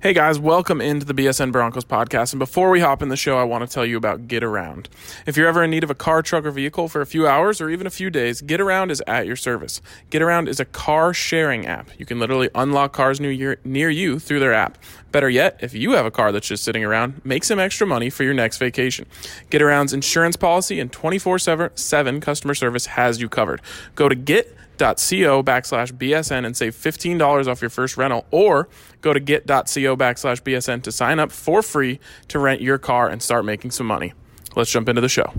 Hey guys, welcome into the BSN Broncos podcast. And before we hop in the show, I want to tell you about Getaround. If you're ever in need of a car, truck, or vehicle for a few hours or even a few days, Getaround is at your service. Getaround is a car sharing app. You can literally unlock cars near, near you through their app. Better yet, if you have a car that's just sitting around, make some extra money for your next vacation. Get Around's insurance policy and 24 7 customer service has you covered. Go to get get.co backslash BSN and save $15 off your first rental, or go to get.co backslash BSN to sign up for free to rent your car and start making some money. Let's jump into the show.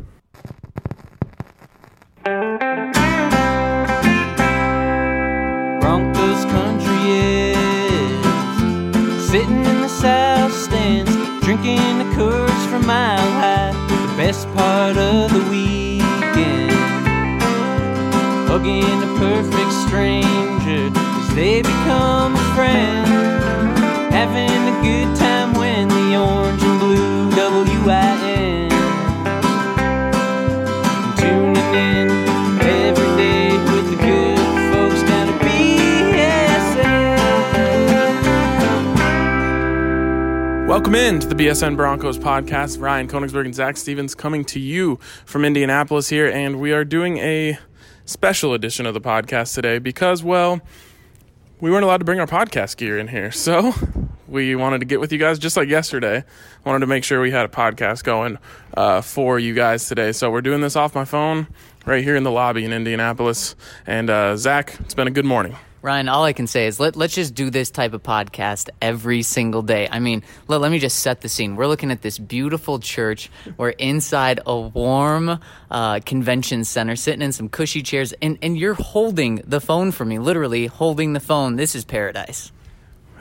Broncos country is sitting in the south stands, drinking the Coors from Mile High, the best part of the weekend. Hugging a perfect stranger as they become a friend. Having a good time when the orange and blue WIN. Tuning in every day with the good folks down at BSN. Welcome in to the BSN Broncos podcast. Ryan Koenigsberg and Zach Stevens coming to you from Indianapolis here, and we are doing a special edition of the podcast today because, well, we weren't allowed to bring our podcast gear in here. So we wanted to get with you guys just like yesterday. Wanted to make sure we had a podcast going uh, for you guys today. So we're doing this off my phone right here in the lobby in Indianapolis. And uh, Zach, it's been a good morning. Ryan, all I can say is let, let's just do this type of podcast every single day. I mean, let, let me just set the scene. We're looking at this beautiful church. We're inside a warm uh, convention center, sitting in some cushy chairs, and, and you're holding the phone for me, literally holding the phone. This is paradise.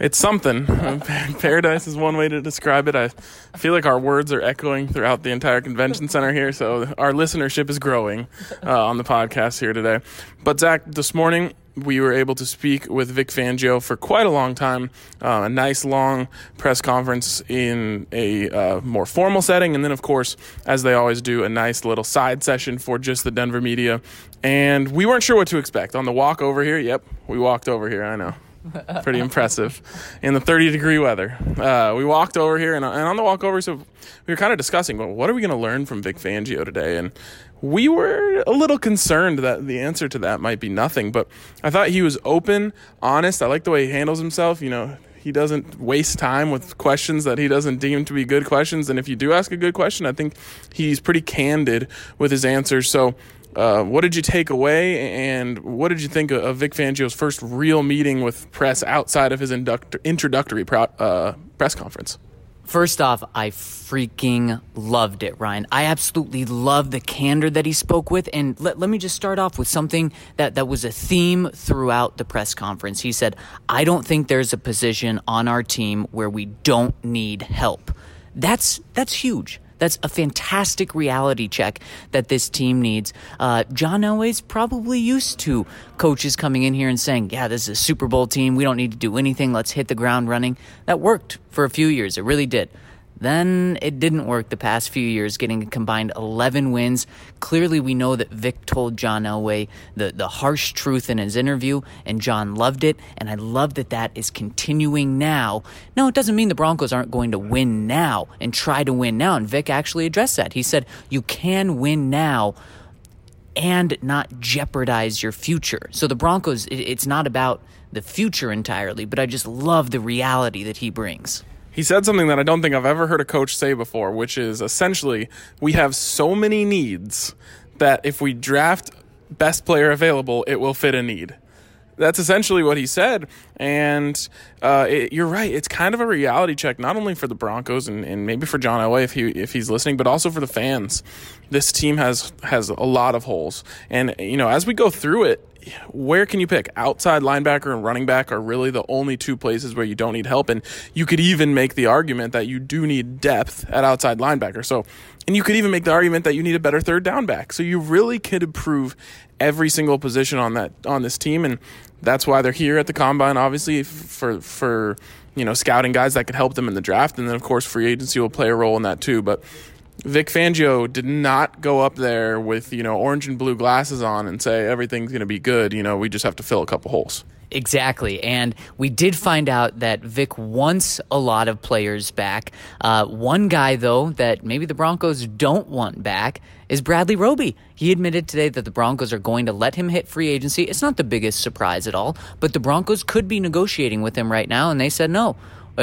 It's something. Paradise is one way to describe it. I feel like our words are echoing throughout the entire convention center here, so our listenership is growing uh, on the podcast here today. But Zach, this morning we were able to speak with Vic Fangio for quite a long time. Uh, a nice long press conference in a uh, more formal setting, and then of course, as they always do, a nice little side session for just the Denver media. And we weren't sure what to expect on the walk over here. Yep, we walked over here. I know pretty impressive in the 30 degree weather. Uh, we walked over here, and, and, on the walk over, so we were kind of discussing, well, what are we going to learn from Vic Fangio today? And we were a little concerned that the answer to that might be nothing, but I thought he was open, honest. I like the way he handles himself. You know, he doesn't waste time with questions that he doesn't deem to be good questions. And if you do ask a good question, I think he's pretty candid with his answers. So uh, what did you take away, and what did you think of, Vic Fangio's first real meeting with press outside of his induct- introductory pro- uh, press conference? First off, I freaking loved it, Ryan. I absolutely love the candor that he spoke with. And let, let me just start off with something that, that was a theme throughout the press conference. He said, I don't think there's a position on our team where we don't need help. That's, that's huge. That's a fantastic reality check that this team needs. Uh, John Elway's probably used to coaches coming in here and saying, yeah, this is a Super Bowl team. We don't need to do anything. Let's hit the ground running. That worked for a few years. It really did. Then it didn't work the past few years, getting a combined 11 wins. Clearly, we know that Vic told John Elway the, the harsh truth in his interview, and John loved it. And I love that that is continuing now. No, it doesn't mean the Broncos aren't going to win now and try to win now. And Vic actually addressed that. He said, You can win now and not jeopardize your future. So the Broncos, it, it's not about the future entirely, but I just love the reality that he brings he said something that I don't think I've ever heard a coach say before, which is essentially we have so many needs that if we draft best player available, it will fit a need. That's essentially what he said. And uh, it, you're right. It's kind of a reality check, not only for the Broncos and, and maybe for John Elway if he if he's listening, but also for the fans. This team has has a lot of holes, and you know as we go through it, where can you pick? Outside linebacker and running back are really the only two places where you don't need help. And you could even make the argument that you do need depth at outside linebacker. So, and you could even make the argument that you need a better third down back. So you really could improve every single position on that on this team, and that's why they're here at the combine. Obviously, for for you know scouting guys that could help them in the draft, and then of course free agency will play a role in that too. But Vic Fangio did not go up there with, you know, orange and blue glasses on and say everything's going to be good. You know, we just have to fill a couple holes. Exactly. And we did find out that Vic wants a lot of players back. Uh, one guy, though, that maybe the Broncos don't want back is Bradley Roby. He admitted today that the Broncos are going to let him hit free agency. It's not the biggest surprise at all, but the Broncos could be negotiating with him right now, and they said no.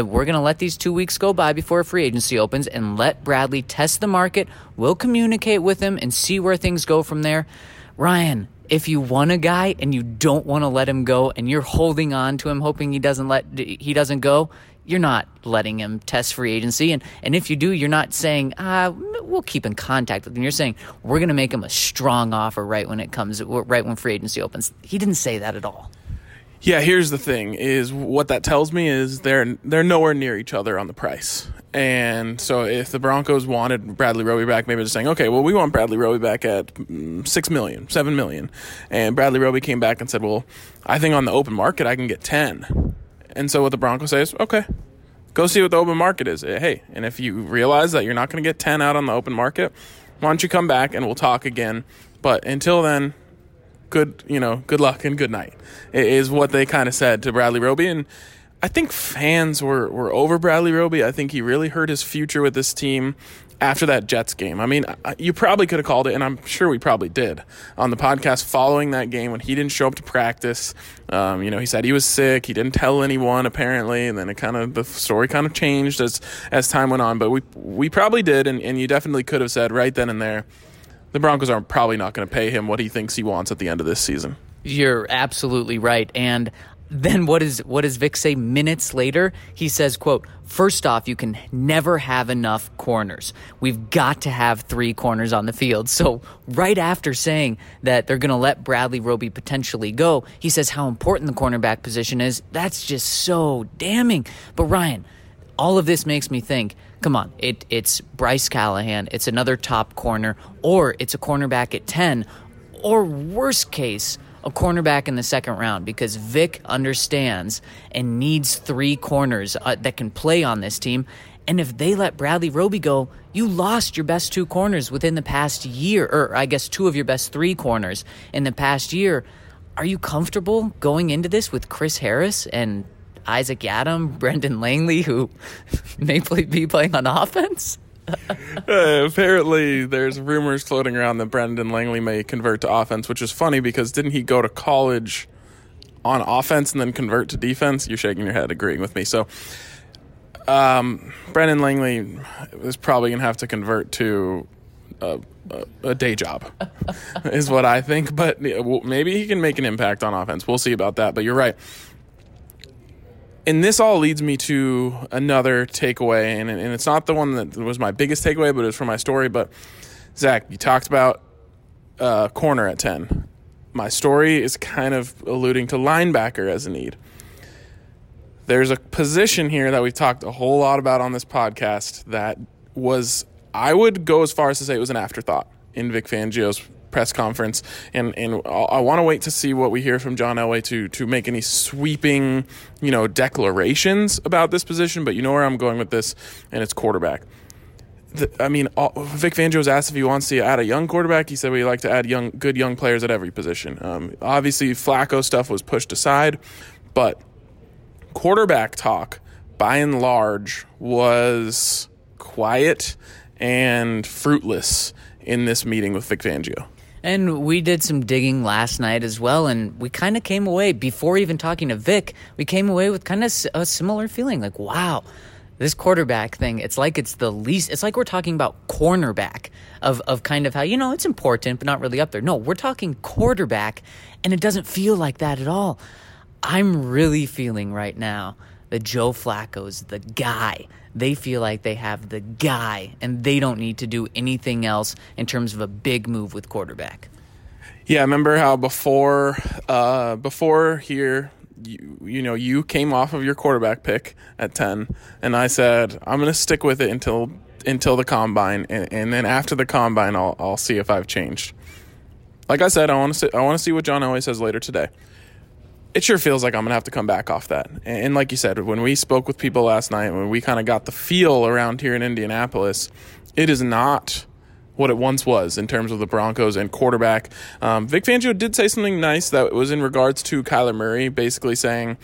We're going to let these two weeks go by before free agency opens and let Bradley test the market. We'll communicate with him and see where things go from there. Ryan, if you want a guy and you don't want to let him go and you're holding on to him hoping he doesn't let he doesn't go, you're not letting him test free agency and and if you do, you're not saying, "Ah, we'll keep in contact with him." You're saying, "We're going to make him a strong offer right when it comes right when free agency opens." He didn't say that at all. Yeah, here's the thing: is what that tells me is they're they're nowhere near each other on the price. And so, if the Broncos wanted Bradley Roby back, maybe they're saying, okay, well, we want Bradley Roby back at mm, six million, seven million, and Bradley Roby came back and said, well, I think on the open market I can get ten. And so, what the Broncos say is, okay, go see what the open market is. Hey, and if you realize that you're not going to get ten out on the open market, why don't you come back and we'll talk again? But until then, good, you know, good luck and good night is what they kind of said to Bradley Roby. And I think fans were, were over Bradley Roby. I think he really hurt his future with this team after that Jets game. I mean, you probably could have called it, and I'm sure we probably did on the podcast following that game when he didn't show up to practice. Um, you know, he said he was sick. He didn't tell anyone apparently, and then it kind of the story kind of changed as as time went on. But we we probably did, and, and you definitely could have said right then and there the Broncos are probably not going to pay him what he thinks he wants at the end of this season. You're absolutely right. And then what is what does Vic say minutes later? He says, quote, first off, you can never have enough corners. We've got to have three corners on the field. So right after saying that they're gonna let Bradley Roby potentially go, he says how important the cornerback position is. That's just so damning. But Ryan, all of this makes me think come on, it, it's Bryce Callahan, it's another top corner, or it's a cornerback at 10, or worst case, a cornerback in the second round because Vic understands and needs three corners uh, that can play on this team. And if they let Bradley Roby go, you lost your best two corners within the past year, or I guess two of your best three corners in the past year. Are you comfortable going into this with Chris Harris and Isaac Yiadom, Brendan Langley, who may be playing on offense? uh, apparently, there's rumors floating around that Brendan Langley may convert to offense, which is funny because didn't he go to college on offense and then convert to defense? You're shaking your head, agreeing with me. So, um, Brendan Langley is probably going to have to convert to a, a, a, day job, is what I think. But maybe he can make an impact on offense. We'll see about that. But you're right and this all leads me to another takeaway, and, and it's not the one that was my biggest takeaway, but it's from my story. But Zach, you talked about uh, corner at 10. My story is kind of alluding to linebacker as a need. There's a position here that we've talked a whole lot about on this podcast that was, I would go as far as to say it was an afterthought in Vic Fangio's press conference, and and I want to wait to see what we hear from John Elway to to make any sweeping, you know, declarations about this position. But you know where I'm going with this, and it's quarterback. The, I mean, all, Vic Fangio was asked if he wants to add a young quarterback. He said we like to add young, good young players at every position. Um, obviously, Flacco stuff was pushed aside, but quarterback talk, by and large, was quiet and fruitless in this meeting with Vic Fangio. And we did some digging last night as well, and we kind of came away, before even talking to Vic, we came away with kind of a similar feeling like, wow, this quarterback thing, it's like it's the least, it's like we're talking about cornerback of, of kind of how, you know, it's important, but not really up there. No, we're talking quarterback, and it doesn't feel like that at all. I'm really feeling right now that Joe Flacco's the guy they feel like they have the guy and they don't need to do anything else in terms of a big move with quarterback. Yeah, remember how before uh, before here you, you know you came off of your quarterback pick at 10 and I said I'm going to stick with it until until the combine and, and then after the combine I'll I'll see if I've changed. Like I said, I want to I want to see what John Elway says later today. It sure feels like I'm to have to come back off that. And, and like you said, when we spoke with people last night, when we kind of got the feel around here in Indianapolis, it is not what it once was in terms of the Broncos and quarterback. Um, Vic Fangio did say something nice that was in regards to Kyler Murray, basically saying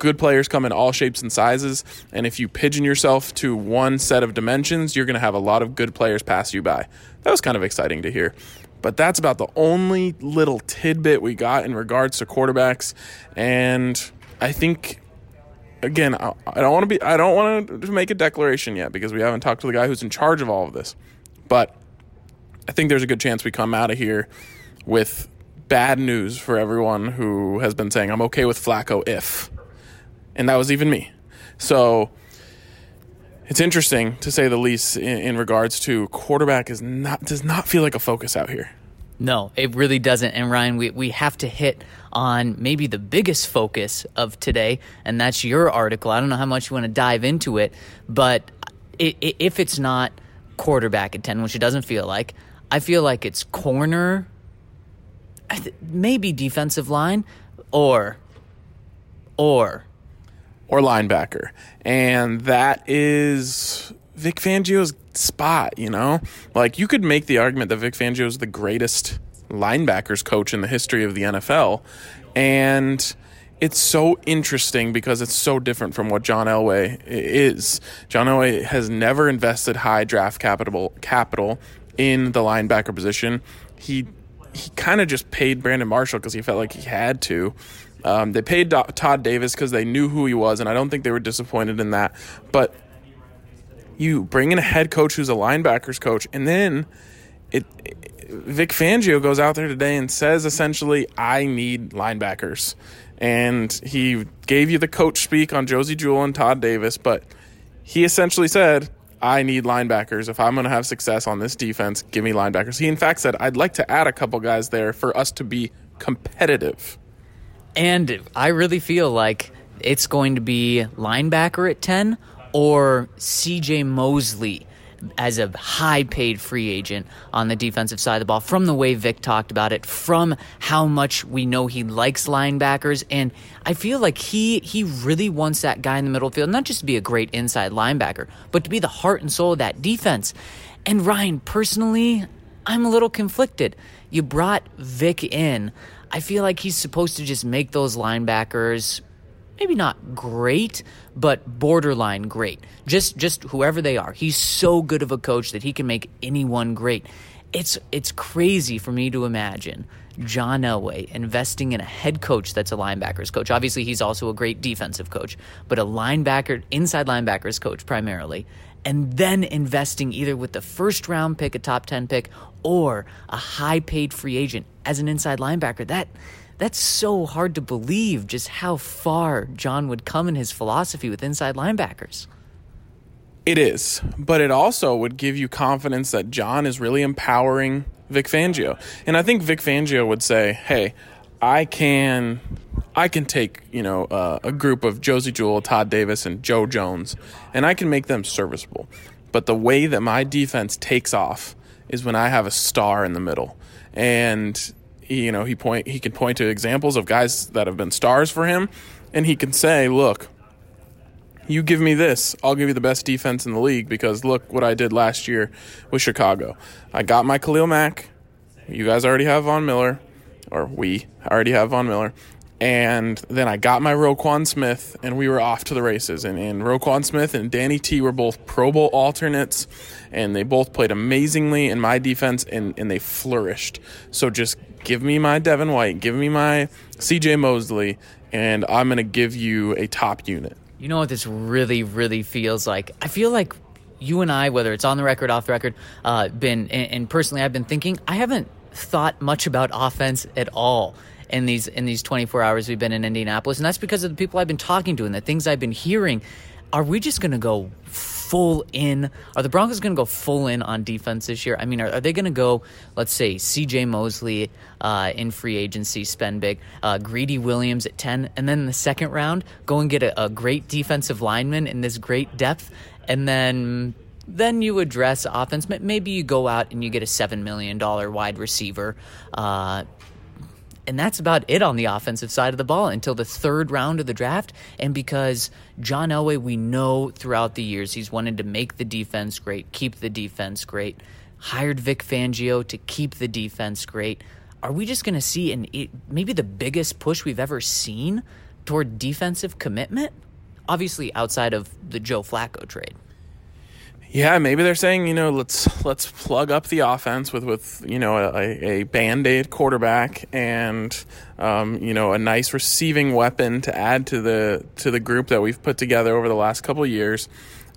good players come in all shapes and sizes, and if you pigeon yourself to one set of dimensions, you're going to have a lot of good players pass you by. That was kind of exciting to hear. But that's about the only little tidbit we got in regards to quarterbacks, and I think again, I, don't want to be I don't want to make a declaration yet because we haven't talked to the guy who's in charge of all of this. But I think there's a good chance we come out of here with bad news for everyone who has been saying I'm okay with Flacco if. And that was even me. So it's interesting to say the least in, in regards to quarterback is not does not feel like a focus out here. No, it really doesn't. And Ryan, we, we have to hit on maybe the biggest focus of today, and that's your article. I don't know how much you want to dive into it, but if it's not quarterback at 10, which it doesn't feel like, I feel like it's corner, maybe defensive line, or, or, or linebacker. And that is Vic Fangio's spot, you know? Like, you could make the argument that Vic Fangio is the greatest linebackers coach in the history of the NFL. And it's so interesting because it's so different from what John Elway is. John Elway has never invested high draft capital capital in the linebacker position. He he kind of just paid Brandon Marshall because he felt like he had to. Um, they paid Todd Davis because they knew who he was, and I don't think they were disappointed in that. But you bring in a head coach who's a linebackers coach, and then it, it, Vic Fangio goes out there today and says essentially, "I need linebackers," and he gave you the coach speak on Josey Jewell and Todd Davis, but he essentially said, "I need linebackers if I'm going to have success on this defense. Give me linebackers." He in fact said, "I'd like to add a couple guys there for us to be competitive." And I really feel like it's going to be linebacker at 10 or CJ Mosley as a high paid free agent on the defensive side of the ball from the way Vic talked about it, from how much we know he likes linebackers. And I feel like he he really wants that guy in the middle field, not just to be a great inside linebacker, but to be the heart and soul of that defense. And Ryan, personally, I'm a little conflicted. You brought Vic in. I feel like he's supposed to just make those linebackers maybe not great, but borderline great. Just just whoever they are. He's so good of a coach that he can make anyone great. It's it's crazy for me to imagine John Elway investing in a head coach that's a linebackers coach. Obviously, he's also a great defensive coach, but a linebacker, inside linebackers coach primarily, and then investing either with the first round pick, a top 10 pick, or a high paid free agent as an inside linebacker. That that's so hard to believe just how far John would come in his philosophy with inside linebackers. It is, but it also would give you confidence that John is really empowering Vic Fangio. And I think Vic Fangio would say, "Hey, I can I can take, you know, uh, a group of Josey Jewell, Todd Davis and Joe Jones and I can make them serviceable. But the way that my defense takes off is when I have a star in the middle. And you know he point he can point to examples of guys that have been stars for him, and he can say, "Look, you give me this, I'll give you the best defense in the league because look what I did last year with Chicago. I got my Khalil Mack. You guys already have Von Miller, or we already have Von Miller. And then I got my Roquan Smith, and we were off to the races. And, and Roquan Smith and Danny T were both Pro Bowl alternates, and they both played amazingly in my defense, and, and they flourished. So just give me my Devin White, give me my CJ Mosley, and I'm going to give you a top unit. You know what this really, really feels like? I feel like you and I, whether it's on the record, off the record, uh, been, and, and personally, I've been thinking, I haven't thought much about offense at all in these in these 24 hours we've been in Indianapolis, and that's because of the people I've been talking to and the things I've been hearing. are we just going to go full in? Are the Broncos going to go full in on defense this year? I mean, are, are they going to go, let's say, CJ Mosley uh, in free agency, spend big, uh, Greedy Williams at 10, and then in the second round, go and get a, a great defensive lineman in this great depth, and then then you address offense. Maybe you go out and you get a $7 million wide receiver. Uh, and that's about it on the offensive side of the ball until the third round of the draft. And because John Elway, we know throughout the years, he's wanted to make the defense great, keep the defense great, hired Vic Fangio to keep the defense great. Are we just going to see an maybe the biggest push we've ever seen toward defensive commitment? Obviously, outside of the Joe Flacco trade. Yeah, maybe they're saying, you know, let's let's plug up the offense with with you know a, a band aid quarterback and um, you know a nice receiving weapon to add to the to the group that we've put together over the last couple years,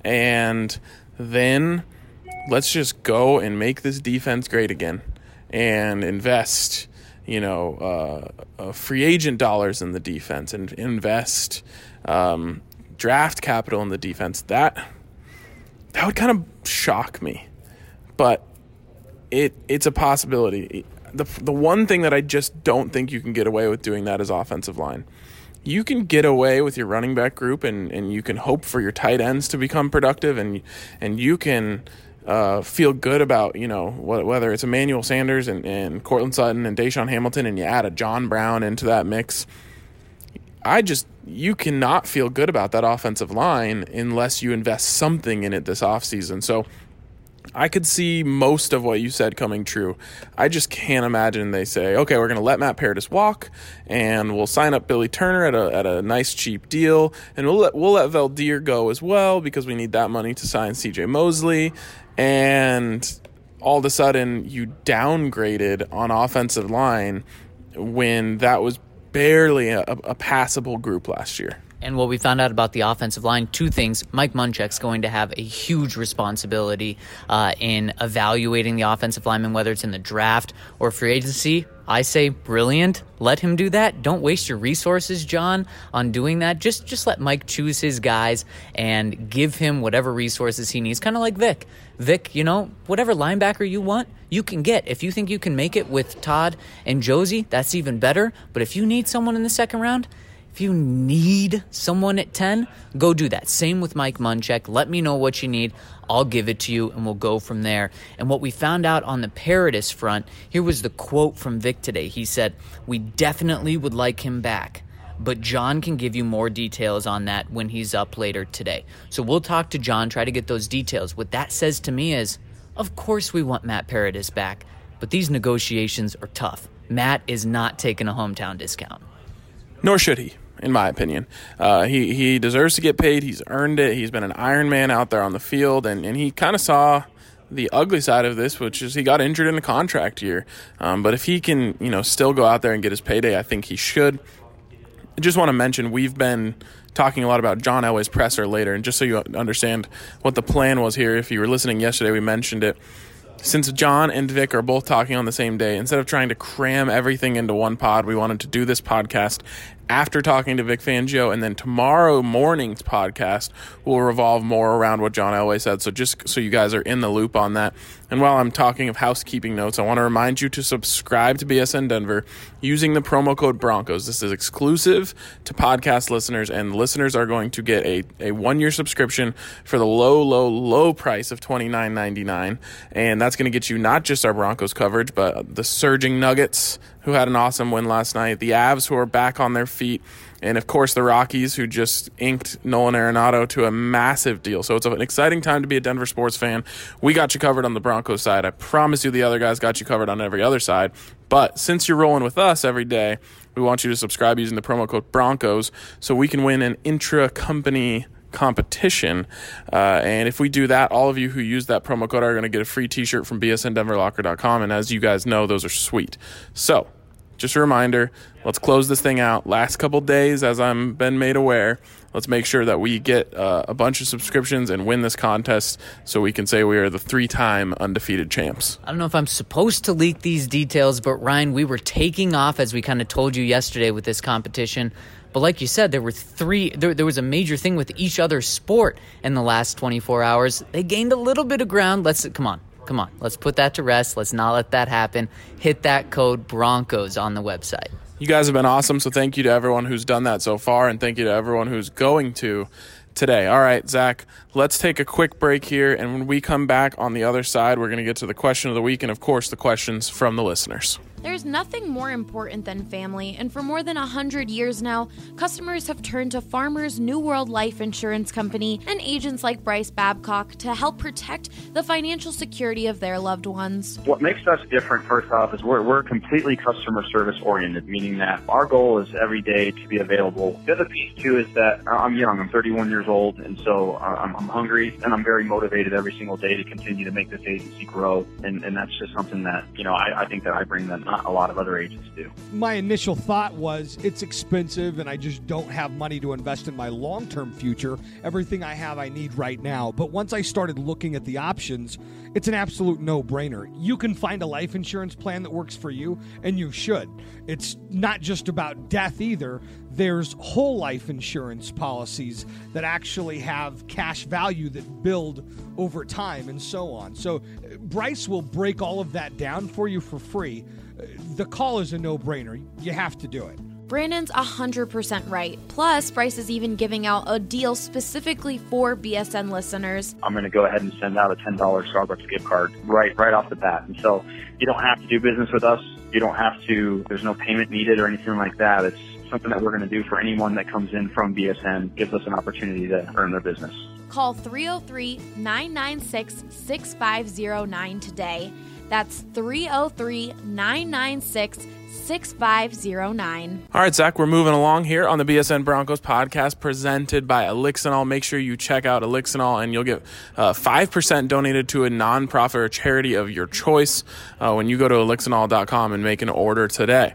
and then let's just go and make this defense great again and invest you know uh, uh, free agent dollars in the defense and invest um, draft capital in the defense. That that would kind of shock me. But it it's a possibility. The the one thing that I just don't think you can get away with doing that is offensive line. You can get away with your running back group and, and you can hope for your tight ends to become productive and and you can uh, feel good about you know whether it's Emmanuel Sanders and, and Courtland Sutton and DaeSean Hamilton and you add a John Brown into that mix. I just you cannot feel good about that offensive line unless you invest something in it this offseason. So I could see most of what you said coming true. I just can't imagine they say, okay, we're going to let Matt Paradis walk and we'll sign up Billy Turner at a, at a nice cheap deal and we'll let, we'll let Veldheer go as well because we need that money to sign CJ Mosley. And all of a sudden you downgraded on offensive line when that was barely a, a passable group last year. And what we found out about the offensive line, two things. Mike Munchak's going to have a huge responsibility uh, in evaluating the offensive lineman, whether it's in the draft or free agency. I say brilliant. Let him do that. Don't waste your resources, John, on doing that. Just just let Mike choose his guys and give him whatever resources he needs. Kind of like Vic. Vic, you know, whatever linebacker you want, you can get. If you think you can make it with Todd and Josey, that's even better. But if you need someone in the second round, if you need someone at 10, go do that. Same with Mike Munchak. Let me know what you need. I'll give it to you and we'll go from there. And what we found out on the Paradis front, here was the quote from Vic today. He said, We definitely would like him back, but John can give you more details on that when he's up later today. So we'll talk to John, try to get those details. What that says to me is, of course we want Matt Paradis back, but these negotiations are tough. Matt is not taking a hometown discount. Nor should he in my opinion. Uh, he he deserves to get paid. He's earned it. He's been an Iron Man out there on the field, and, and he kind of saw the ugly side of this, which is he got injured in a contract year. Um, but if he can, you know, still go out there and get his payday, I think he should. I just want to mention we've been talking a lot about John Elway's presser later, and just so you understand what the plan was here, if you were listening yesterday, we mentioned it. Since John and Vic are both talking on the same day, instead of trying to cram everything into one pod, we wanted to do this podcast after talking to Vic Fangio, and then tomorrow morning's podcast will revolve more around what John Elway said. So just so you guys are in the loop on that. And while I'm talking of housekeeping notes, I want to remind you to subscribe to BSN Denver using the promo code Broncos. This is exclusive to podcast listeners, and listeners are going to get a, a one year subscription for the low, low, low price of twenty nine ninety nine, and that's going to get you not just our Broncos coverage, but the surging Nuggets who had an awesome win last night, the Avs who are back on their feet, and of course the Rockies who just inked Nolan Arenado to a massive deal. So it's an exciting time to be a Denver sports fan. We got you covered on the Broncos side. I promise you the other guys got you covered on every other side. But since you're rolling with us every day, we want you to subscribe using the promo code Broncos so we can win an intra company competition. Uh, and if we do that, all of you who use that promo code are going to get a free t shirt from bsndenverlocker.com. And as you guys know, those are sweet. So, just a reminder let's close this thing out. Last couple days, as I'm been made aware, let's make sure that we get uh, a bunch of subscriptions and win this contest so we can say we are the three time undefeated champs. I don't know if I'm supposed to leak these details, but Ryan, we were taking off as we kind of told you yesterday with this competition But like you said, there were three, there, there was a major thing with each other sport in the last 24 hours. They gained a little bit of ground. Let's, come on, come on. Let's put that to rest. Let's not let that happen. Hit that code Broncos on the website. You guys have been awesome. So thank you to everyone who's done that so far, and thank you to everyone who's going to today. All right, Zach, let's take a quick break here. And when we come back on the other side, we're going to get to the question of the week and, of course, the questions from the listeners. There's nothing more important than family, and for more than a hundred years now, customers have turned to Farmers New World Life Insurance Company and agents like Bryce Babcock to help protect the financial security of their loved ones. What makes us different, first off, is we're, we're completely customer service oriented, meaning that our goal is every day to be available. The other piece, too, is that I'm young, I'm 31 years old, and so uh, I'm, I'm hungry and I'm very motivated every single day to continue to make this agency grow, and, and that's just something that, you know, I, I think that I bring them not a lot of other agents do. My initial thought was it's expensive and I just don't have money to invest in my long term future. Everything I have, I need right now. But once I started looking at the options, it's an absolute no brainer. You can find a life insurance plan that works for you, and you should. It's not just about death either. There's whole life insurance policies that actually have cash value that build over time and so on. So, Bryce will break all of that down for you for free the call is a no brainer. You have to do it. Brandon's 100% right. Plus, Bryce is even giving out a deal specifically for BSN listeners. I'm going to go ahead and send out a $10 Starbucks gift card right right off the bat. And so you don't have to do business with us. You don't have to, there's no payment needed or anything like that. It's something that we're going to do for anyone that comes in from BSN, gives us an opportunity to earn their business. Call 303 996 6509 today that's 303 996 6509. All right, Zach, we're moving along here on the BSN Broncos podcast presented by Elixinol. Make sure you check out Elixinol and you'll get uh, 5% donated to a nonprofit or charity of your choice uh, when you go to elixinol.com and make an order today.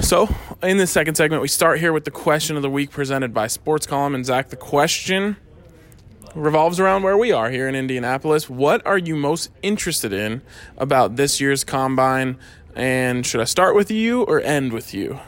So, in the second segment, we start here with the question of the week presented by Sports Column. And Zach, the question revolves around where we are here in Indianapolis. What are you most interested in about this year's combine? And should I start with you or end with you?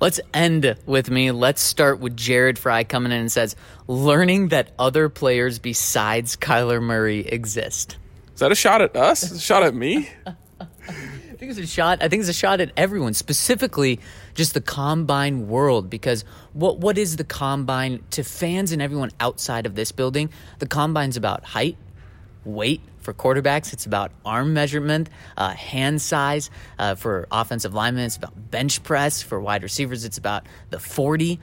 Let's end with me. Let's start with Jared Fry coming in and says, learning that other players besides Kyler Murray exist. Is that a shot at us? a shot at me? I think it's a shot. I think it's a shot at everyone, specifically just the combine world. Because what what is the combine to fans and everyone outside of this building? The combine's about height, weight for quarterbacks. It's about arm measurement, uh, hand size uh, for offensive linemen. It's about bench press for wide receivers. It's about the forty.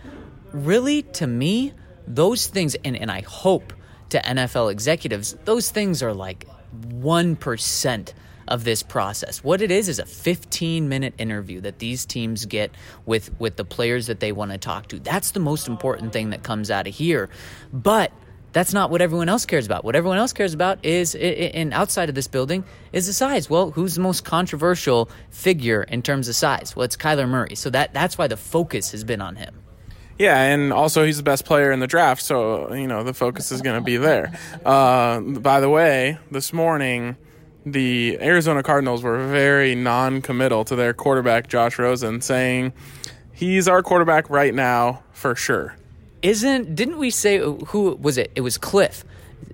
Really, to me, those things, and, and I hope to NFL executives, those things are like one percent of this process. What it is is a 15 minute interview that these teams get with with the players that they want to talk to. That's the most important thing that comes out of here. But that's not what everyone else cares about. What everyone else cares about is, and outside of this building, is the size. Well, who's the most controversial figure in terms of size? Well, it's Kyler Murray. So that that's why the focus has been on him. Yeah, and also he's the best player in the draft, so you know the focus is going to be there. Uh, by the way, this morning the Arizona Cardinals were very non-committal to their quarterback Josh Rosen, saying he's our quarterback right now for sure. Isn't didn't we say who was it? It was Kliff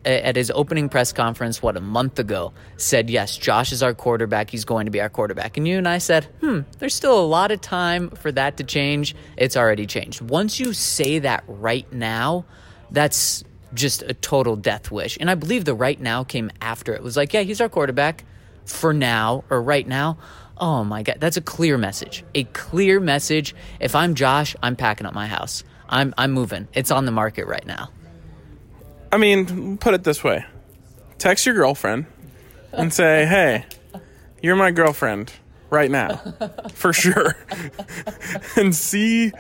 at his opening press conference what a month ago said yes josh is our quarterback he's going to be our quarterback and you and i said hmm there's still a lot of time for that to change it's already changed once you say that right now that's just a total death wish. And I believe the right now came after it was like, yeah, he's our quarterback for now or right now. Oh my God, that's a clear message. A clear message. If I'm Josh, I'm packing up my house. I'm I'm moving. It's on the market right now. I mean, put it this way: text your girlfriend and say, "Hey, you're my girlfriend right now, for sure," and see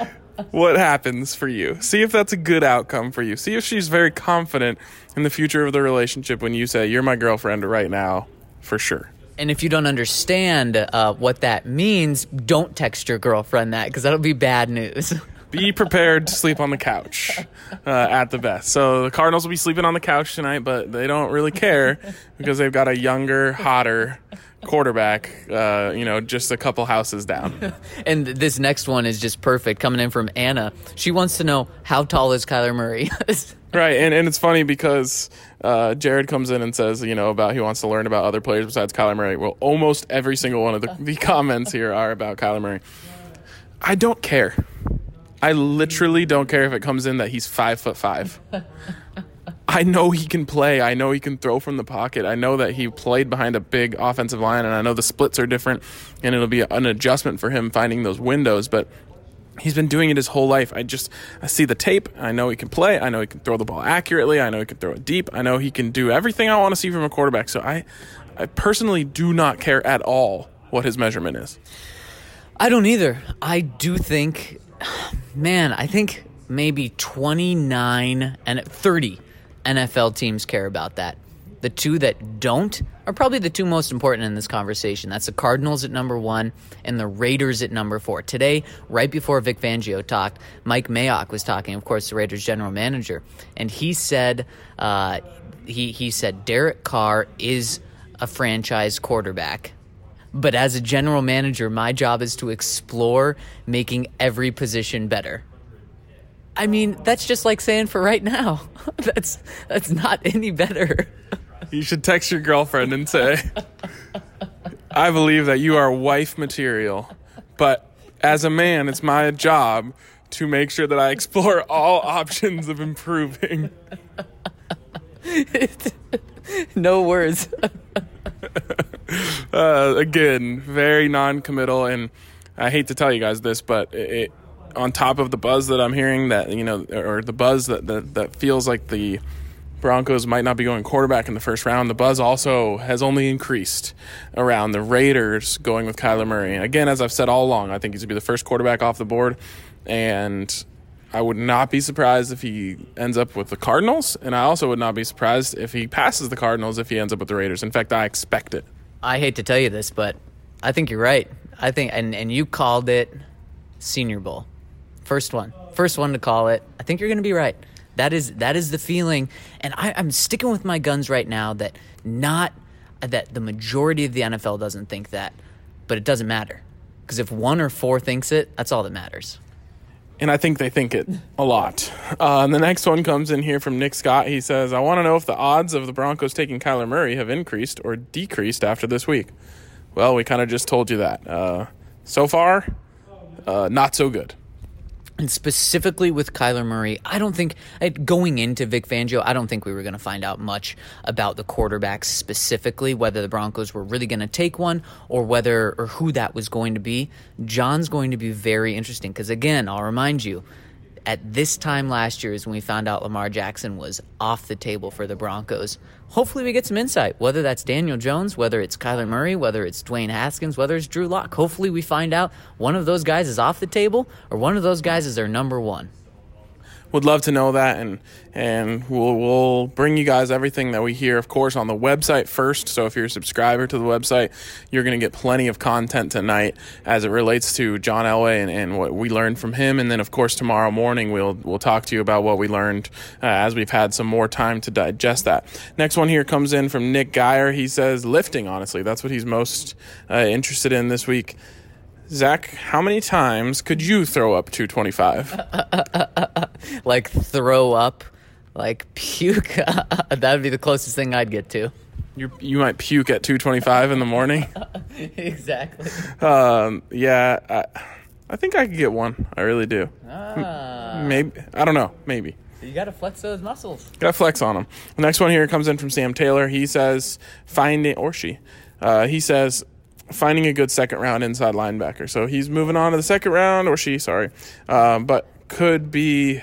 what happens for you. See if that's a good outcome for you. See if she's very confident in the future of the relationship when you say, You're my girlfriend right now, for sure. And if you don't understand uh, what that means, don't text your girlfriend that because that'll be bad news. be prepared to sleep on the couch uh, at the best. So the Cardinals will be sleeping on the couch tonight, but they don't really care because they've got a younger, hotter quarterback, uh, you know, just a couple houses down. And this next one is just perfect coming in from Anna. She wants to know how tall is Kyler Murray? Right, and, and it's funny because uh, Jared comes in and says, you know, about he wants to learn about other players besides Kyler Murray. Well, almost every single one of the, the comments here are about Kyler Murray. I don't care. I literally don't care if it comes in that he's five foot five. I know he can play. I know he can throw from the pocket. I know that he played behind a big offensive line, and I know the splits are different, and it'll be an adjustment for him finding those windows. But he's been doing it his whole life. I just I see the tape. I know he can play. I know he can throw the ball accurately. I know he can throw it deep. I know he can do everything I want to see from a quarterback. So I I personally do not care at all what his measurement is. I don't either. I do think, man, I think maybe 29 and 30 NFL teams care about that. The two that don't are probably the two most important in this conversation. That's the Cardinals at number one and the Raiders at number four. Today, right before Vic Fangio talked, Mike Mayock was talking, of course, the Raiders general manager, and he said, uh, he he said Derek Carr is a franchise quarterback. But as a general manager, my job is to explore making every position better. I mean, that's just like saying for right now. that's that's not any better. You should text your girlfriend and say, I believe that you are wife material, but as a man, it's my job to make sure that I explore all options of improving. no words. Uh, again, very non-committal, and I hate to tell you guys this, but it, it, on top of the buzz that I'm hearing, that you know, or the buzz that that, that feels like the Broncos might not be going quarterback in the first round. The buzz also has only increased around the Raiders going with Kyler Murray. Again, as I've said all along, I think he's going to be the first quarterback off the board. And I would not be surprised if he ends up with the Cardinals. And I also would not be surprised if he passes the Cardinals if he ends up with the Raiders. In fact, I expect it. I hate to tell you this, but I think you're right. I think, and, and you called it Senior Bowl. First one. First one to call it. I think you're going to be right. That is that is the feeling, and I, I'm sticking with my guns right now. That not that the majority of the NFL doesn't think that, but it doesn't matter because if one or four thinks it, that's all that matters. And I think they think it a lot. Uh, the next one comes in here from Nick Scott. He says, I want to know if the odds of the Broncos taking Kyler Murray have increased or decreased after this week. Well, we kind of just told you that. Uh, so far, uh, not so good. And specifically with Kyler Murray, I don't think going into Vic Fangio, I don't think we were going to find out much about the quarterbacks specifically, whether the Broncos were really going to take one or whether or who that was going to be. John's going to be very interesting because again, I'll remind you, at this time last year is when we found out Lamar Jackson was off the table for the Broncos. Hopefully, we get some insight, whether that's Daniel Jones, whether it's Kyler Murray, whether it's Dwayne Haskins, whether it's Drew Lock. Hopefully, we find out one of those guys is off the table or one of those guys is their number one would love to know that and and we'll we'll bring you guys everything that we hear of course on the website first. So if you're a subscriber to the website you're going to get plenty of content tonight as it relates to John Elway and, and what we learned from him. And then of course tomorrow morning we'll we'll talk to you about what we learned uh, as we've had some more time to digest that. Next one here comes in from Nick Geyer he says lifting honestly that's what he's most uh, interested in this week Zach, how many times could you throw up 225? like throw up, like puke. that would be the closest thing I'd get to. You you might puke at 225 in the morning. exactly. Um, yeah, I, I think I could get one. I really do. Ah. Maybe I don't know. Maybe. You got to flex those muscles. Got to flex on them. The next one here comes in from Sam Taylor. He says finding or she. Uh, he says finding a good second round inside linebacker. So he's moving on to the second round, or she, sorry, um, but could be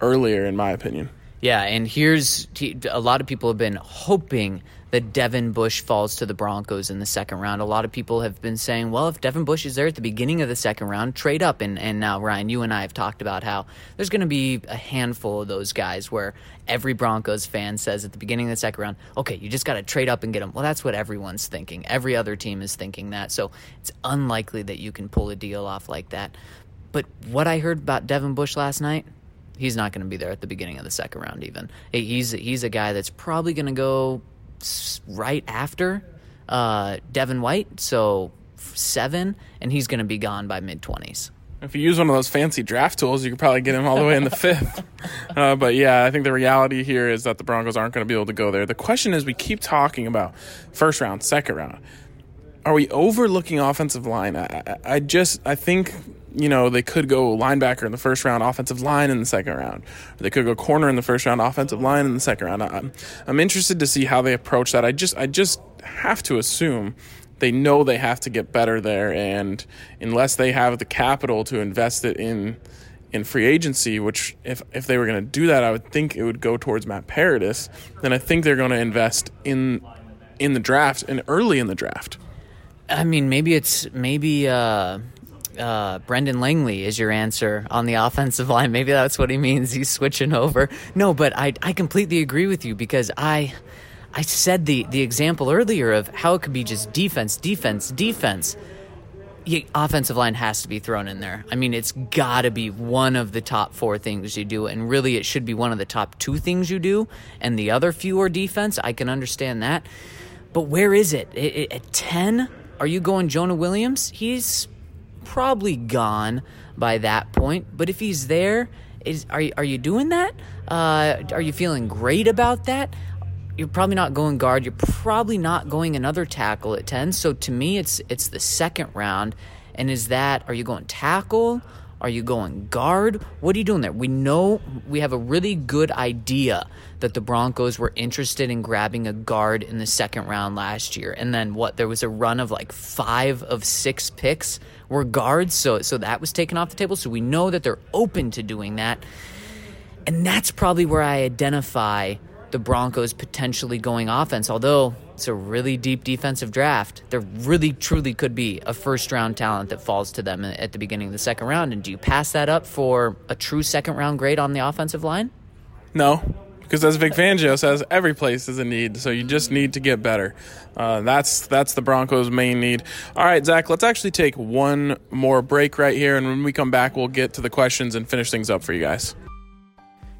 earlier, in my opinion. Yeah, and here's a lot of people have been hoping that Devin Bush falls to the Broncos in the second round. A lot of people have been saying, well, if Devin Bush is there at the beginning of the second round, trade up. And, and now, Ryan, you and I have talked about how there's going to be a handful of those guys where every Broncos fan says at the beginning of the second round, okay, you just got to trade up and get them. Well, that's what everyone's thinking. Every other team is thinking that. So it's unlikely that you can pull a deal off like that. but what I heard about Devin Bush last night, he's not going to be there at the beginning of the second round. Even he's he's a guy that's probably going to go right after uh, Devin White, so seven, and he's going to be gone by mid twenties. If you use one of those fancy draft tools, you could probably get him all the way in the fifth. Uh, but yeah, I think the reality here is that the Broncos aren't going to be able to go there. The question is, we keep talking about first round, second round. Are we overlooking offensive line? I, I just I think you know they could go linebacker in the first round, offensive line in the second round. They could go corner in the first round, offensive line in the second round. I'm, I'm interested to see how they approach that. I just I just have to assume they know they have to get better there, and unless they have the capital to invest it in in free agency, which if if they were going to do that, I would think it would go towards Matt Paradis. Then I think they're going to invest in in the draft and early in the draft. I mean, maybe it's maybe uh, uh, Brendan Langley is your answer on the offensive line. Maybe that's what he means. He's switching over. No, but I I completely agree with you because I I said the, the example earlier of how it could be just defense, defense, defense. You, offensive line has to be thrown in there. I mean, it's got to be one of the top four things you do, and really, it should be one of the top two things you do. And the other few are defense. I can understand that, but where is it? it, it at ten? Are you going Jonah Williams? He's probably gone by that point. But if he's there, is are you, are you doing that? Uh, are you feeling great about that? you're probably not going guard. You're probably not going another tackle at 10. So to me, it's it's the second round. And is that, are you going tackle? Are you going guard? What are you doing there? We know we have a really good idea that the Broncos were interested in grabbing a guard in the second round last year. And then what? There was a run of like five of six picks were guards. So, so that was taken off the table. So we know that they're open to doing that. And that's probably where I identify the Broncos potentially going offense, although it's a really deep defensive draft. There really, truly could be a first round talent that falls to them at the beginning of the second round. And do you pass that up for a true second round grade on the offensive line? No, because as Vic Fangio says, every place is a need. So you just need to get better. Uh, that's that's the Broncos' main need. All right, Zach, let's actually take one more break right here, and when we come back, we'll get to the questions and finish things up for you guys.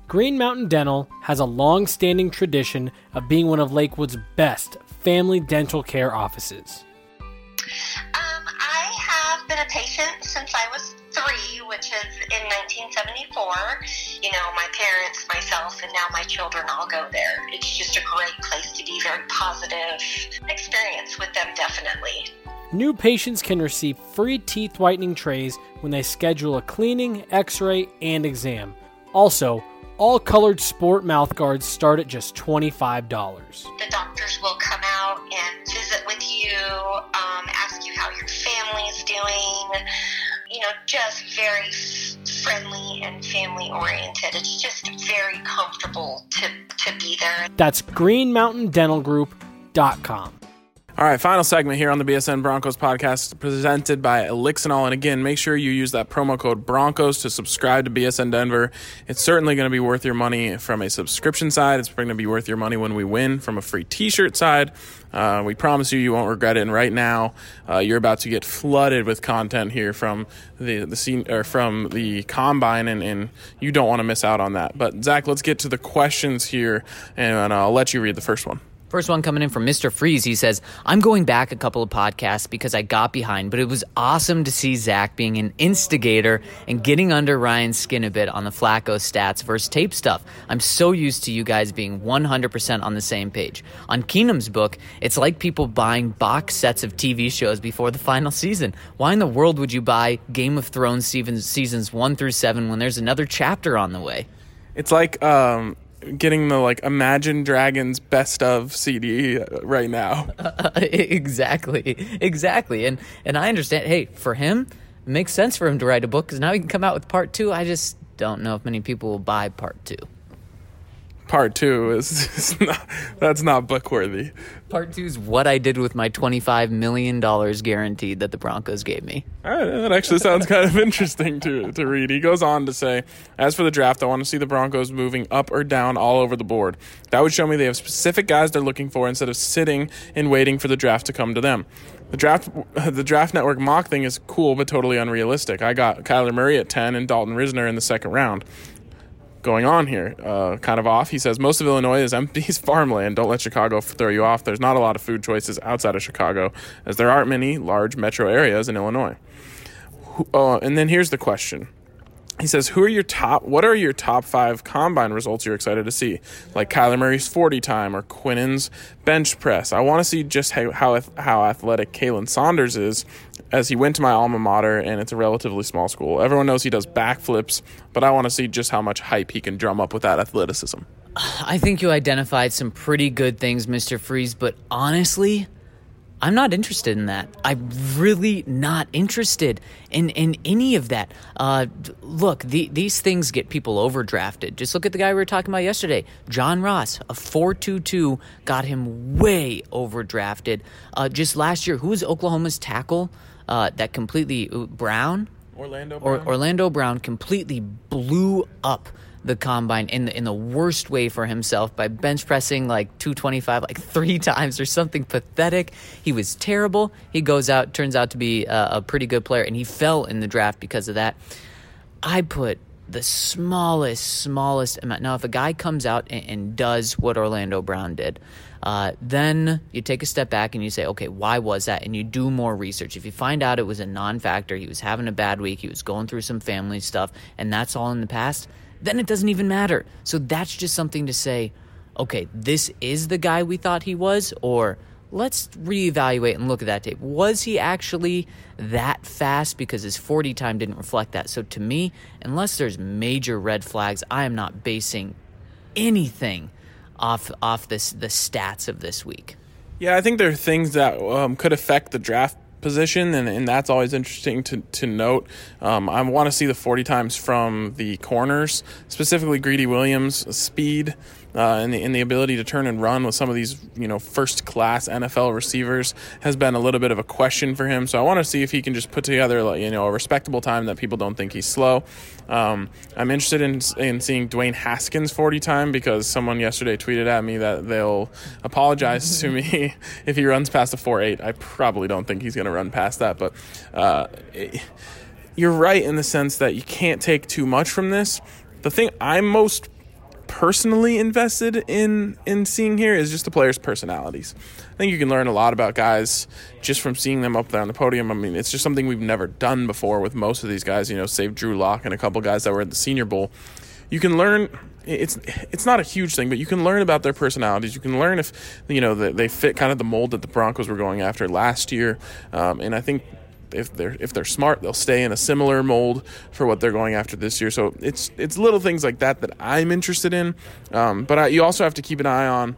Green Mountain Dental has a long standing tradition of being one of Lakewood's best family dental care offices. Been a patient since I was three, which is in 1974. You know, my parents, myself, and now my children all go there. It's just a great place to be, very positive experience with them, definitely. New patients can receive free teeth whitening trays when they schedule a cleaning, x ray, and exam. Also, all colored sport mouth guards start at just $25. The doctors will come out and visit with you, um, ask you how your family's doing. You know, just very friendly and family oriented. It's just very comfortable to, to be there. That's greenmountaindentalgroup.com. All right, final segment here on the BSN Broncos podcast presented by Elixinol. And again, make sure you use that promo code Broncos to subscribe to BSN Denver. It's certainly going to be worth your money from a subscription side. It's going to be worth your money when we win from a free t shirt side. Uh, we promise you, you won't regret it. And right now, uh, you're about to get flooded with content here from the the scene or from the combine, and, and you don't want to miss out on that. But Zach, let's get to the questions here, and I'll let you read the first one. First one coming in from Mr. Freeze. He says, I'm going back a couple of podcasts because I got behind, but it was awesome to see Zach being an instigator and getting under Ryan's skin a bit on the Flacco stats versus tape stuff. I'm so used to you guys being 100% on the same page. On Keenum's book, it's like people buying box sets of TV shows before the final season. Why in the world would you buy Game of Thrones seasons 1 through 7 when there's another chapter on the way? It's like um, getting the like Imagine Dragons best of CD right now. Uh, exactly, exactly, and and I understand. Hey, for him, it makes sense for him to write a book because now he can come out with part two. I just don't know if many people will buy part two. Part two is, is not, that's not book worthy. Part two is what I did with my $25 million guaranteed that the Broncos gave me. Uh, that actually sounds kind of interesting to, to read. He goes on to say, As for the draft, I want to see the Broncos moving up or down all over the board. That would show me they have specific guys they're looking for instead of sitting and waiting for the draft to come to them. The draft, the draft network mock thing is cool but totally unrealistic. I got Kyler Murray at 10 and Dalton Risner in the second round going on here. Uh, kind of off. He says most of Illinois is empty farmland. Don't let Chicago throw you off. There's not a lot of food choices outside of Chicago, as there aren't many large metro areas in Illinois. Uh, and then here's the question. He says, "Who are your top? What are your top five combine results you're excited to see? Like Kyler Murray's 40 time or Quinnen's bench press. I want to see just how how, how athletic Khalen Saunders is, as he went to my alma mater and it's a relatively small school. Everyone knows he does backflips, but I want to see just how much hype he can drum up with that athleticism." I think you identified some pretty good things, Mr. Freeze, but honestly, I'm not interested in that. I'm really not interested in, in any of that. Uh, look, the, these things get people overdrafted. Just look at the guy we were talking about yesterday, John Ross, a 4.22, got him way overdrafted. Uh, just last year, who was Oklahoma's tackle uh, that completely Brown? Orlando Or, Brown? Orlando Brown completely blew up the combine in the, in the worst way for himself by bench pressing like 225 like three times or something pathetic. He was terrible. He goes out, turns out to be a, a pretty good player, and he fell in the draft because of that. I put the smallest, smallest amount. Now, if a guy comes out and, and does what Orlando Brown did, uh, then you take a step back and you say, okay, why was that? And you do more research. If you find out it was a non factor, he was having a bad week, he was going through some family stuff, and that's all in the past, then it doesn't even matter. So that's just something to say, okay, this is the guy we thought he was, or let's reevaluate and look at that tape. Was he actually that fast? Because his 40 time didn't reflect that. So to me, unless there's major red flags, I am not basing anything off off this the stats of this week. Yeah, I think there are things that um, could affect the draft position, and, and that's always interesting to, to note. Um, I want to see the 40 times from the corners, specifically Greedy Williams' speed uh, and, the, and the ability to turn and run with some of these you know first class NFL receivers has been a little bit of a question for him. So I want to see if he can just put together you know a respectable time that people don't think he's slow. Um, I'm interested in in seeing Dwayne Haskins 40 time because someone yesterday tweeted at me that they'll apologize to me if he runs past a 4.8. I probably don't think he's going to run past that, but. Uh, it, you're right in the sense that you can't take too much from this. The thing I'm most personally invested in in seeing here is just the players' personalities. I think you can learn a lot about guys just from seeing them up there on the podium. I mean, it's just something we've never done before with most of these guys. You know, save Drew Lock and a couple guys that were at the Senior Bowl. You can learn. It's it's not a huge thing, but you can learn about their personalities. You can learn if you know that they fit kind of the mold that the Broncos were going after last year. Um, and I think if they're if they're smart, they'll stay in a similar mold for what they're going after this year. So it's it's little things like that that I'm interested in. Um, but I, you also have to keep an eye on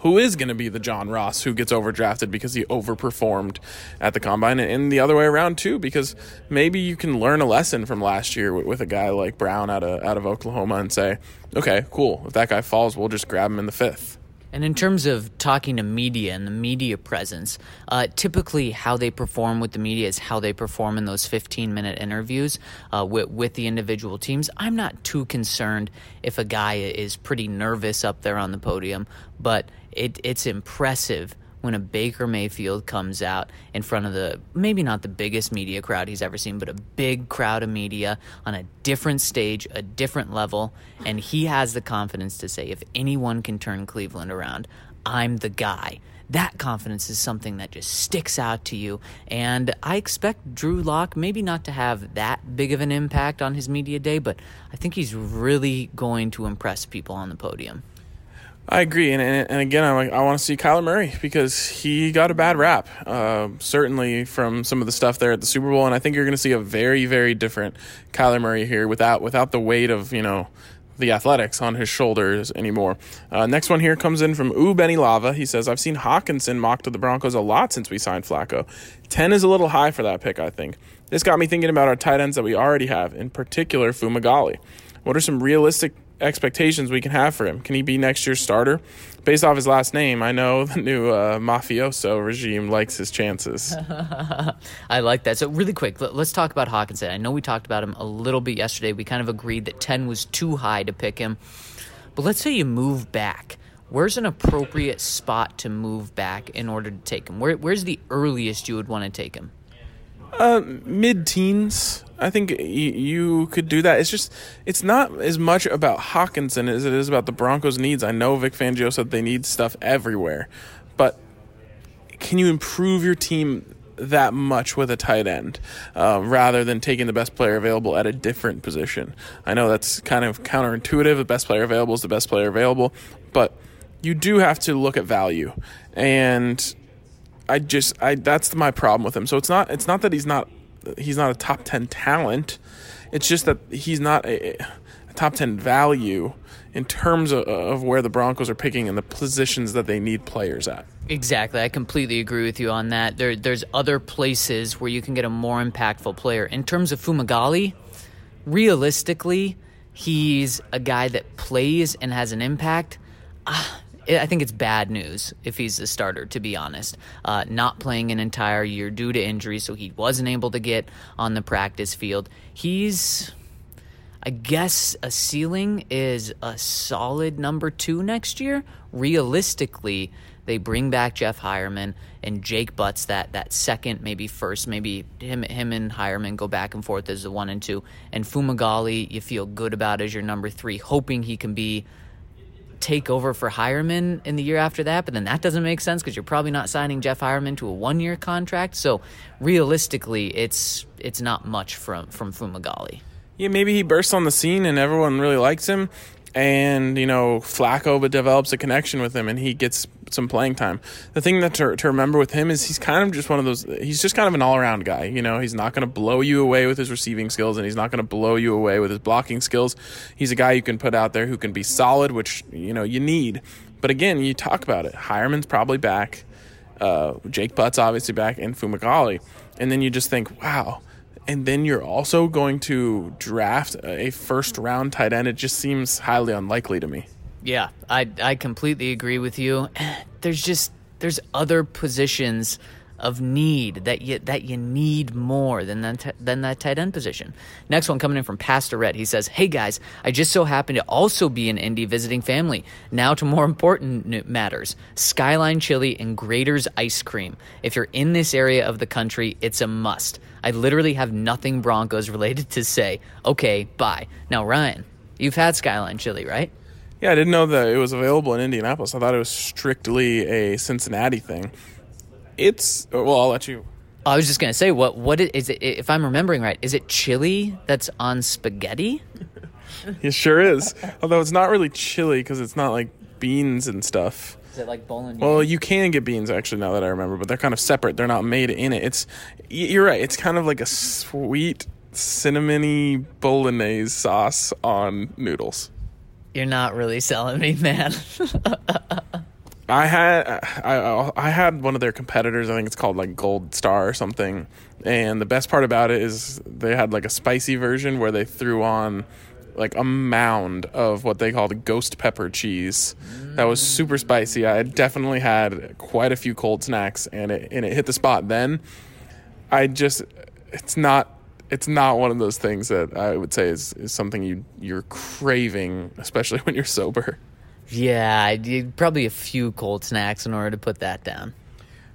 who is going to be the John Ross who gets overdrafted because he overperformed at the combine, and the other way around too, because maybe you can learn a lesson from last year with, with a guy like Brown out of out of Oklahoma and say, okay, cool, if that guy falls, we'll just grab him in the fifth. And in terms of talking to media and the media presence, uh, typically how they perform with the media is how they perform in those 15 minute interviews uh, with, with the individual teams. I'm not too concerned if a guy is pretty nervous up there on the podium, but it, it's impressive when a Baker Mayfield comes out in front of the maybe not the biggest media crowd he's ever seen, but a big crowd of media on a different stage, a different level, and he has the confidence to say, if anyone can turn Cleveland around, I'm the guy. That confidence is something that just sticks out to you. And I expect Drew Lock maybe not to have that big of an impact on his media day, but I think he's really going to impress people on the podium. I agree, and and, and again, I'm like, I want to see Kyler Murray because he got a bad rap, uh, certainly from some of the stuff there at the Super Bowl, and I think you're going to see a very, very different Kyler Murray here without without the weight of you know the athletics on his shoulders anymore. Uh, next one here comes in from Ooh Benny Lava. He says, I've seen Hockenson mocked to the Broncos a lot since we signed Flacco. 10 is a little high for that pick, I think. This got me thinking about our tight ends that we already have, in particular Fumagalli. What are some realistic expectations we can have for him. Can he be next year's starter? Based off his last name, I know the new uh, mafioso regime likes his chances. I like that. So, really quick, let, us talk about Hockenson. I know we talked about him a little bit yesterday. We kind of agreed that 10 was too high to pick him. But let's say you move back. Where's an appropriate spot to move back in order to take him? Where, where's the earliest you would want to take him? Uh, mid teens. I think y- you could do that. It's just, it's not as much about Hockenson as it is about the Broncos' needs. I know Vic Fangio said they need stuff everywhere, but can you improve your team that much with a tight end uh, rather than taking the best player available at a different position? I know that's kind of counterintuitive. The best player available is the best player available, but you do have to look at value and I just I that's my problem with him. So it's not it's not that he's not he's not a top 10 talent. It's just that he's not a, a top 10 value in terms of, of where the Broncos are picking and the positions that they need players at. Exactly. I completely agree with you on that. There, there's other places where you can get a more impactful player. In terms of Fumagalli, realistically, he's a guy that plays and has an impact. Uh, I think it's bad news if he's the starter, to be honest. Uh, not playing an entire year due to injury, so he wasn't able to get on the practice field. He's, I guess, a ceiling is a solid number two next year. Realistically, they bring back Jeff Heuerman and Jake Butts that that second, maybe first, maybe him him and Heuerman go back and forth as the one and two, and Fumagalli you feel good about as your number three, hoping he can be take over for Heuerman in the year after that, but then that doesn't make sense because you're probably not signing Jeff Heuerman to a one year contract. So realistically, it's it's not much from from Fumagalli. Yeah, maybe he bursts on the scene and everyone really likes him, and you know Flacco develops a connection with him and he gets some playing time. The thing that to, to remember with him is he's kind of just one of those. He's just kind of an all around guy. You know, he's not going to blow you away with his receiving skills and he's not going to blow you away with his blocking skills. He's a guy you can put out there who can be solid, which you know you need. But again, you talk about it. Heuerman's probably back. Uh, Jake Butt's obviously back, and Fumagalli, and then you just think, wow and then you're also going to draft a first round tight end, it just seems highly unlikely to me. Yeah, I I completely agree with you. There's just there's other positions of need that you that you need more than that than that tight end position. Next one coming in from Pastor Red. He says, "Hey guys, I just so happen to also be in Indy visiting family. Now to more important matters: Skyline Chili and Graeter's ice cream. If you're in this area of the country, it's a must. I literally have nothing Broncos related to say. Okay, bye. Now Ryan, you've had Skyline Chili, right?" Yeah, I didn't know that it was available in Indianapolis. I thought it was strictly a Cincinnati thing. It's well, I'll let you. I was just gonna say what what is it? If I'm remembering right, is it chili that's on spaghetti? it sure is. Although it's not really chili because it's not like beans and stuff. Is it like bolognese? Well, you can get beans actually now that I remember, but they're kind of separate. They're not made in it. It's you're right. It's kind of like a sweet cinnamony bolognese sauce on noodles. You're not really selling me, man. I had I I had one of their competitors. I think it's called like Gold Star or something. And the best part about it is they had like a spicy version where they threw on like a mound of what they called ghost pepper cheese. That was super spicy. I definitely had quite a few cold snacks, and it and it hit the spot. Then I just it's not it's not one of those things that I would say is, is something you you're craving, especially when you're sober. Yeah, probably a few cold snacks in order to put that down.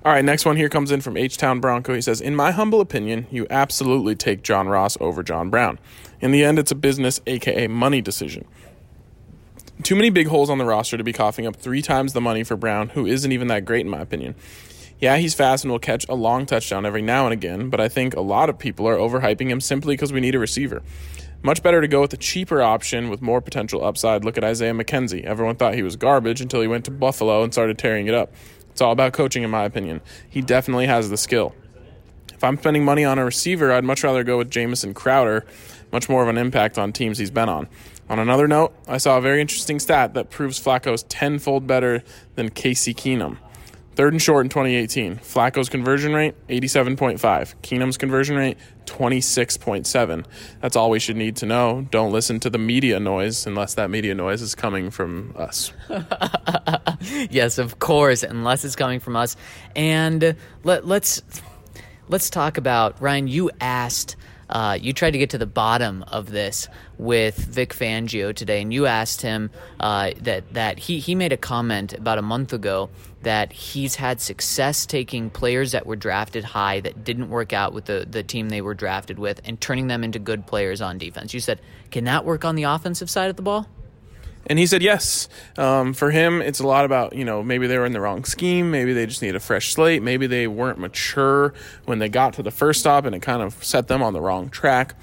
All right, next one here comes in from H Town Bronco. He says, In my humble opinion, you absolutely take John Ross over John Brown. In the end, it's a business, aka money decision. Too many big holes on the roster to be coughing up three times the money for Brown, who isn't even that great in my opinion. Yeah, he's fast and will catch a long touchdown every now and again, but I think a lot of people are overhyping him simply because we need a receiver. Much better to go with a cheaper option with more potential upside. Look at Isaiah McKenzie. Everyone thought he was garbage until he went to Buffalo and started tearing it up. It's all about coaching, in my opinion. He definitely has the skill. If I'm spending money on a receiver, I'd much rather go with Jamison Crowder, much more of an impact on teams he's been on. On another note, I saw a very interesting stat that proves Flacco's tenfold better than Casey Keenum. Third and short in 2018. Flacco's conversion rate, 87.5. Keenum's conversion rate, 26.7. That's all we should need to know. Don't listen to the media noise unless that media noise is coming from us. yes, of course, unless it's coming from us. And let, let's let's talk about Ryan. You asked, uh, you tried to get to the bottom of this with Vic Fangio today, and you asked him uh, that that he he made a comment about a month ago that he's had success taking players that were drafted high that didn't work out with the the team they were drafted with and turning them into good players on defense. You said, can that work on the offensive side of the ball? And he said yes. Um, for him, it's a lot about, you know, maybe they were in the wrong scheme. Maybe they just need a fresh slate. Maybe they weren't mature when they got to the first stop and it kind of set them on the wrong track.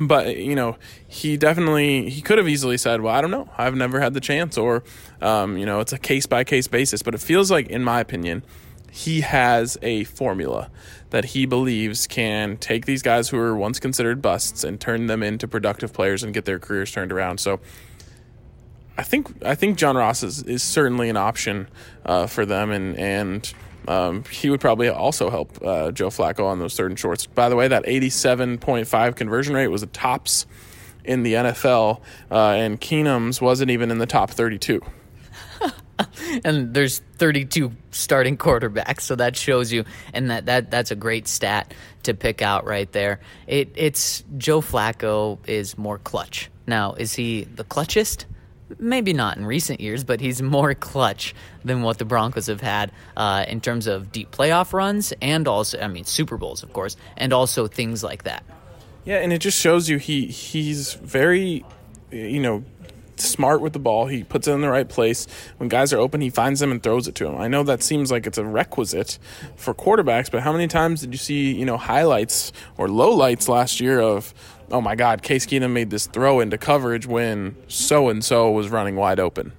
But, you know, he definitely, he could have easily said, well, I don't know. I've never had the chance. Or, um, you know, it's a case by case basis. But it feels like, in my opinion, he has a formula that he believes can take these guys who were once considered busts and turn them into productive players and get their careers turned around. So, I think I think John Ross is, is certainly an option uh, for them, and and um, he would probably also help uh, Joe Flacco on those third and shorts. By the way, that eighty seven point five conversion rate was a tops in the NFL, uh, and Keenum's wasn't even in the top thirty two. and there's 32 starting quarterbacks, so that shows you, and that, that that's a great stat to pick out right there. It it's Joe Flacco is more clutch now. Is he the clutchest? Maybe not in recent years, but he's more clutch than what the Broncos have had uh, in terms of deep playoff runs and also, I mean, Super Bowls, of course, and also things like that. Yeah, and it just shows you he he's very, you know, smart with the ball. He puts it in the right place. When guys are open, he finds them and throws it to them. I know that seems like it's a requisite for quarterbacks, but how many times did you see, you know, highlights or lowlights last year of oh my God, Case Keenum made this throw into coverage when so and so was running wide open.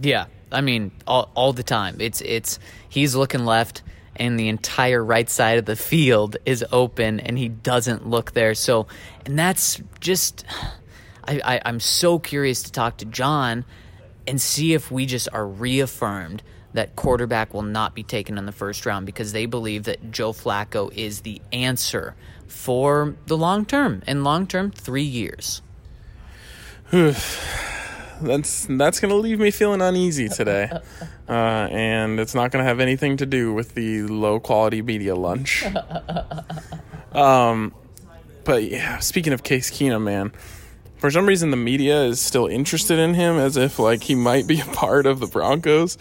Yeah, I mean, all, all the time. It's it's he's looking left, and the entire right side of the field is open, and he doesn't look there. So, and that's just, I, I I'm so curious to talk to John and see if we just are reaffirmed that quarterback will not be taken in the first round because they believe that Joe Flacco is the answer for the long term. And long term, three years. that's that's going to leave me feeling uneasy today, uh, and it's not going to have anything to do with the low quality media lunch. um, but yeah, speaking of Case Keenum, man, for some reason the media is still interested in him as if like he might be a part of the Broncos.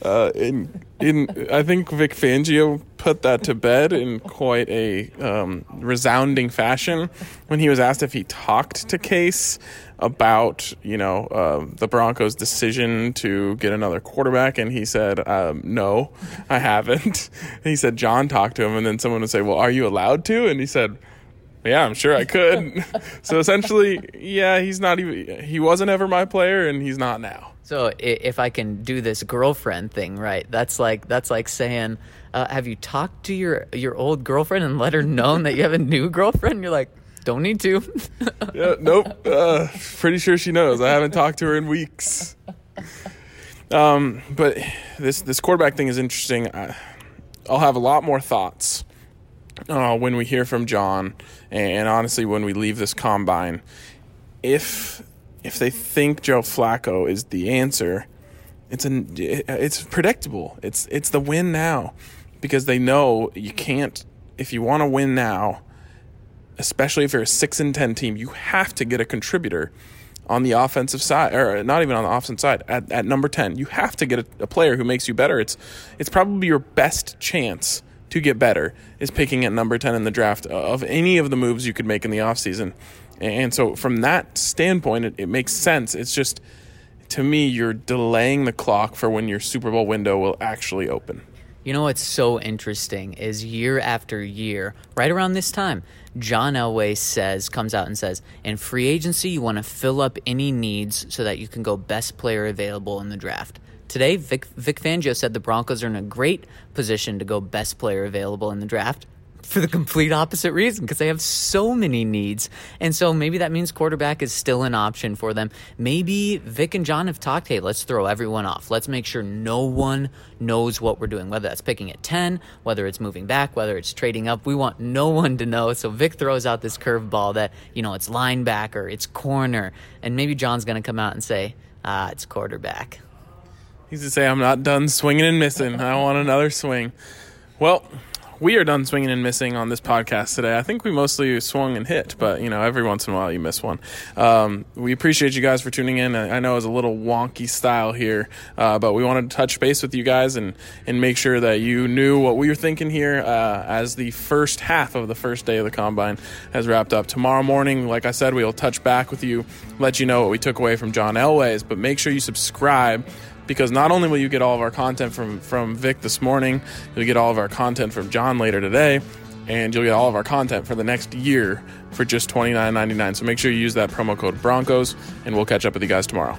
Uh, in in I think Vic Fangio put that to bed in quite a um, resounding fashion when he was asked if he talked to Case about you know uh, the Broncos' decision to get another quarterback, and he said, um, "No, I haven't." he said John talked to him, and then someone would say, "Well, are you allowed to?" And he said yeah, I'm sure I could. so essentially, yeah, he's not even he wasn't ever my player and he's not now. So if I can do this girlfriend thing, right? That's like that's like saying, uh, "Have you talked to your your old girlfriend and let her know that you have a new girlfriend?" You're like, "Don't need to." yeah, nope. Uh, pretty sure she knows. I haven't talked to her in weeks. Um, but this this quarterback thing is interesting. I, I'll have a lot more thoughts uh, when we hear from John, and honestly, when we leave this combine, if if they think Joe Flacco is the answer, it's an it's predictable. It's it's the win now, because they know you can't if you want to win now, especially if you're a six and ten team, you have to get a contributor on the offensive side, or not even on the offensive side, at, at number ten. You have to get a, a player who makes you better. It's it's probably your best chance to get better is picking at number 10 in the draft of any of the moves you could make in the offseason. And so, from that standpoint, it, it makes sense. It's just, to me, you're delaying the clock for when your Super Bowl window will actually open. You know what's so interesting is year after year, right around this time, John Elway says, comes out and says, in free agency, you want to fill up any needs so that you can go best player available in the draft. Today, Vic, Vic Fangio said the Broncos are in a great position to go best player available in the draft. for the complete opposite reason because they have so many needs. And so maybe that means quarterback is still an option for them. Maybe Vic and John have talked, hey, let's throw everyone off. Let's make sure no one knows what we're doing, whether that's picking at 10, whether it's moving back, whether it's trading up. We want no one to know. So Vic throws out this curveball that, you know, it's linebacker, it's corner. And maybe John's going to come out and say, ah, it's quarterback. He's to say, I'm not done swinging and missing. I want another swing. Well, we are done swinging and missing on this podcast today. I think we mostly swung and hit, but you know, every once in a while you miss one. Um, we appreciate you guys for tuning in. I know it's a little wonky style here, uh, but we wanted to touch base with you guys and and make sure that you knew what we were thinking here uh, as the first half of the first day of the combine has wrapped up. Tomorrow morning, like I said, we'll touch back with you, let you know what we took away from John Elway's, but make sure you subscribe because not only will you get all of our content from from Vic this morning, you'll get all of our content from John later today, and you'll get all of our content for the next year for just twenty nine ninety nine. So make sure you use that promo code Broncos, and we'll catch up with you guys tomorrow.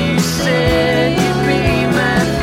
say you be my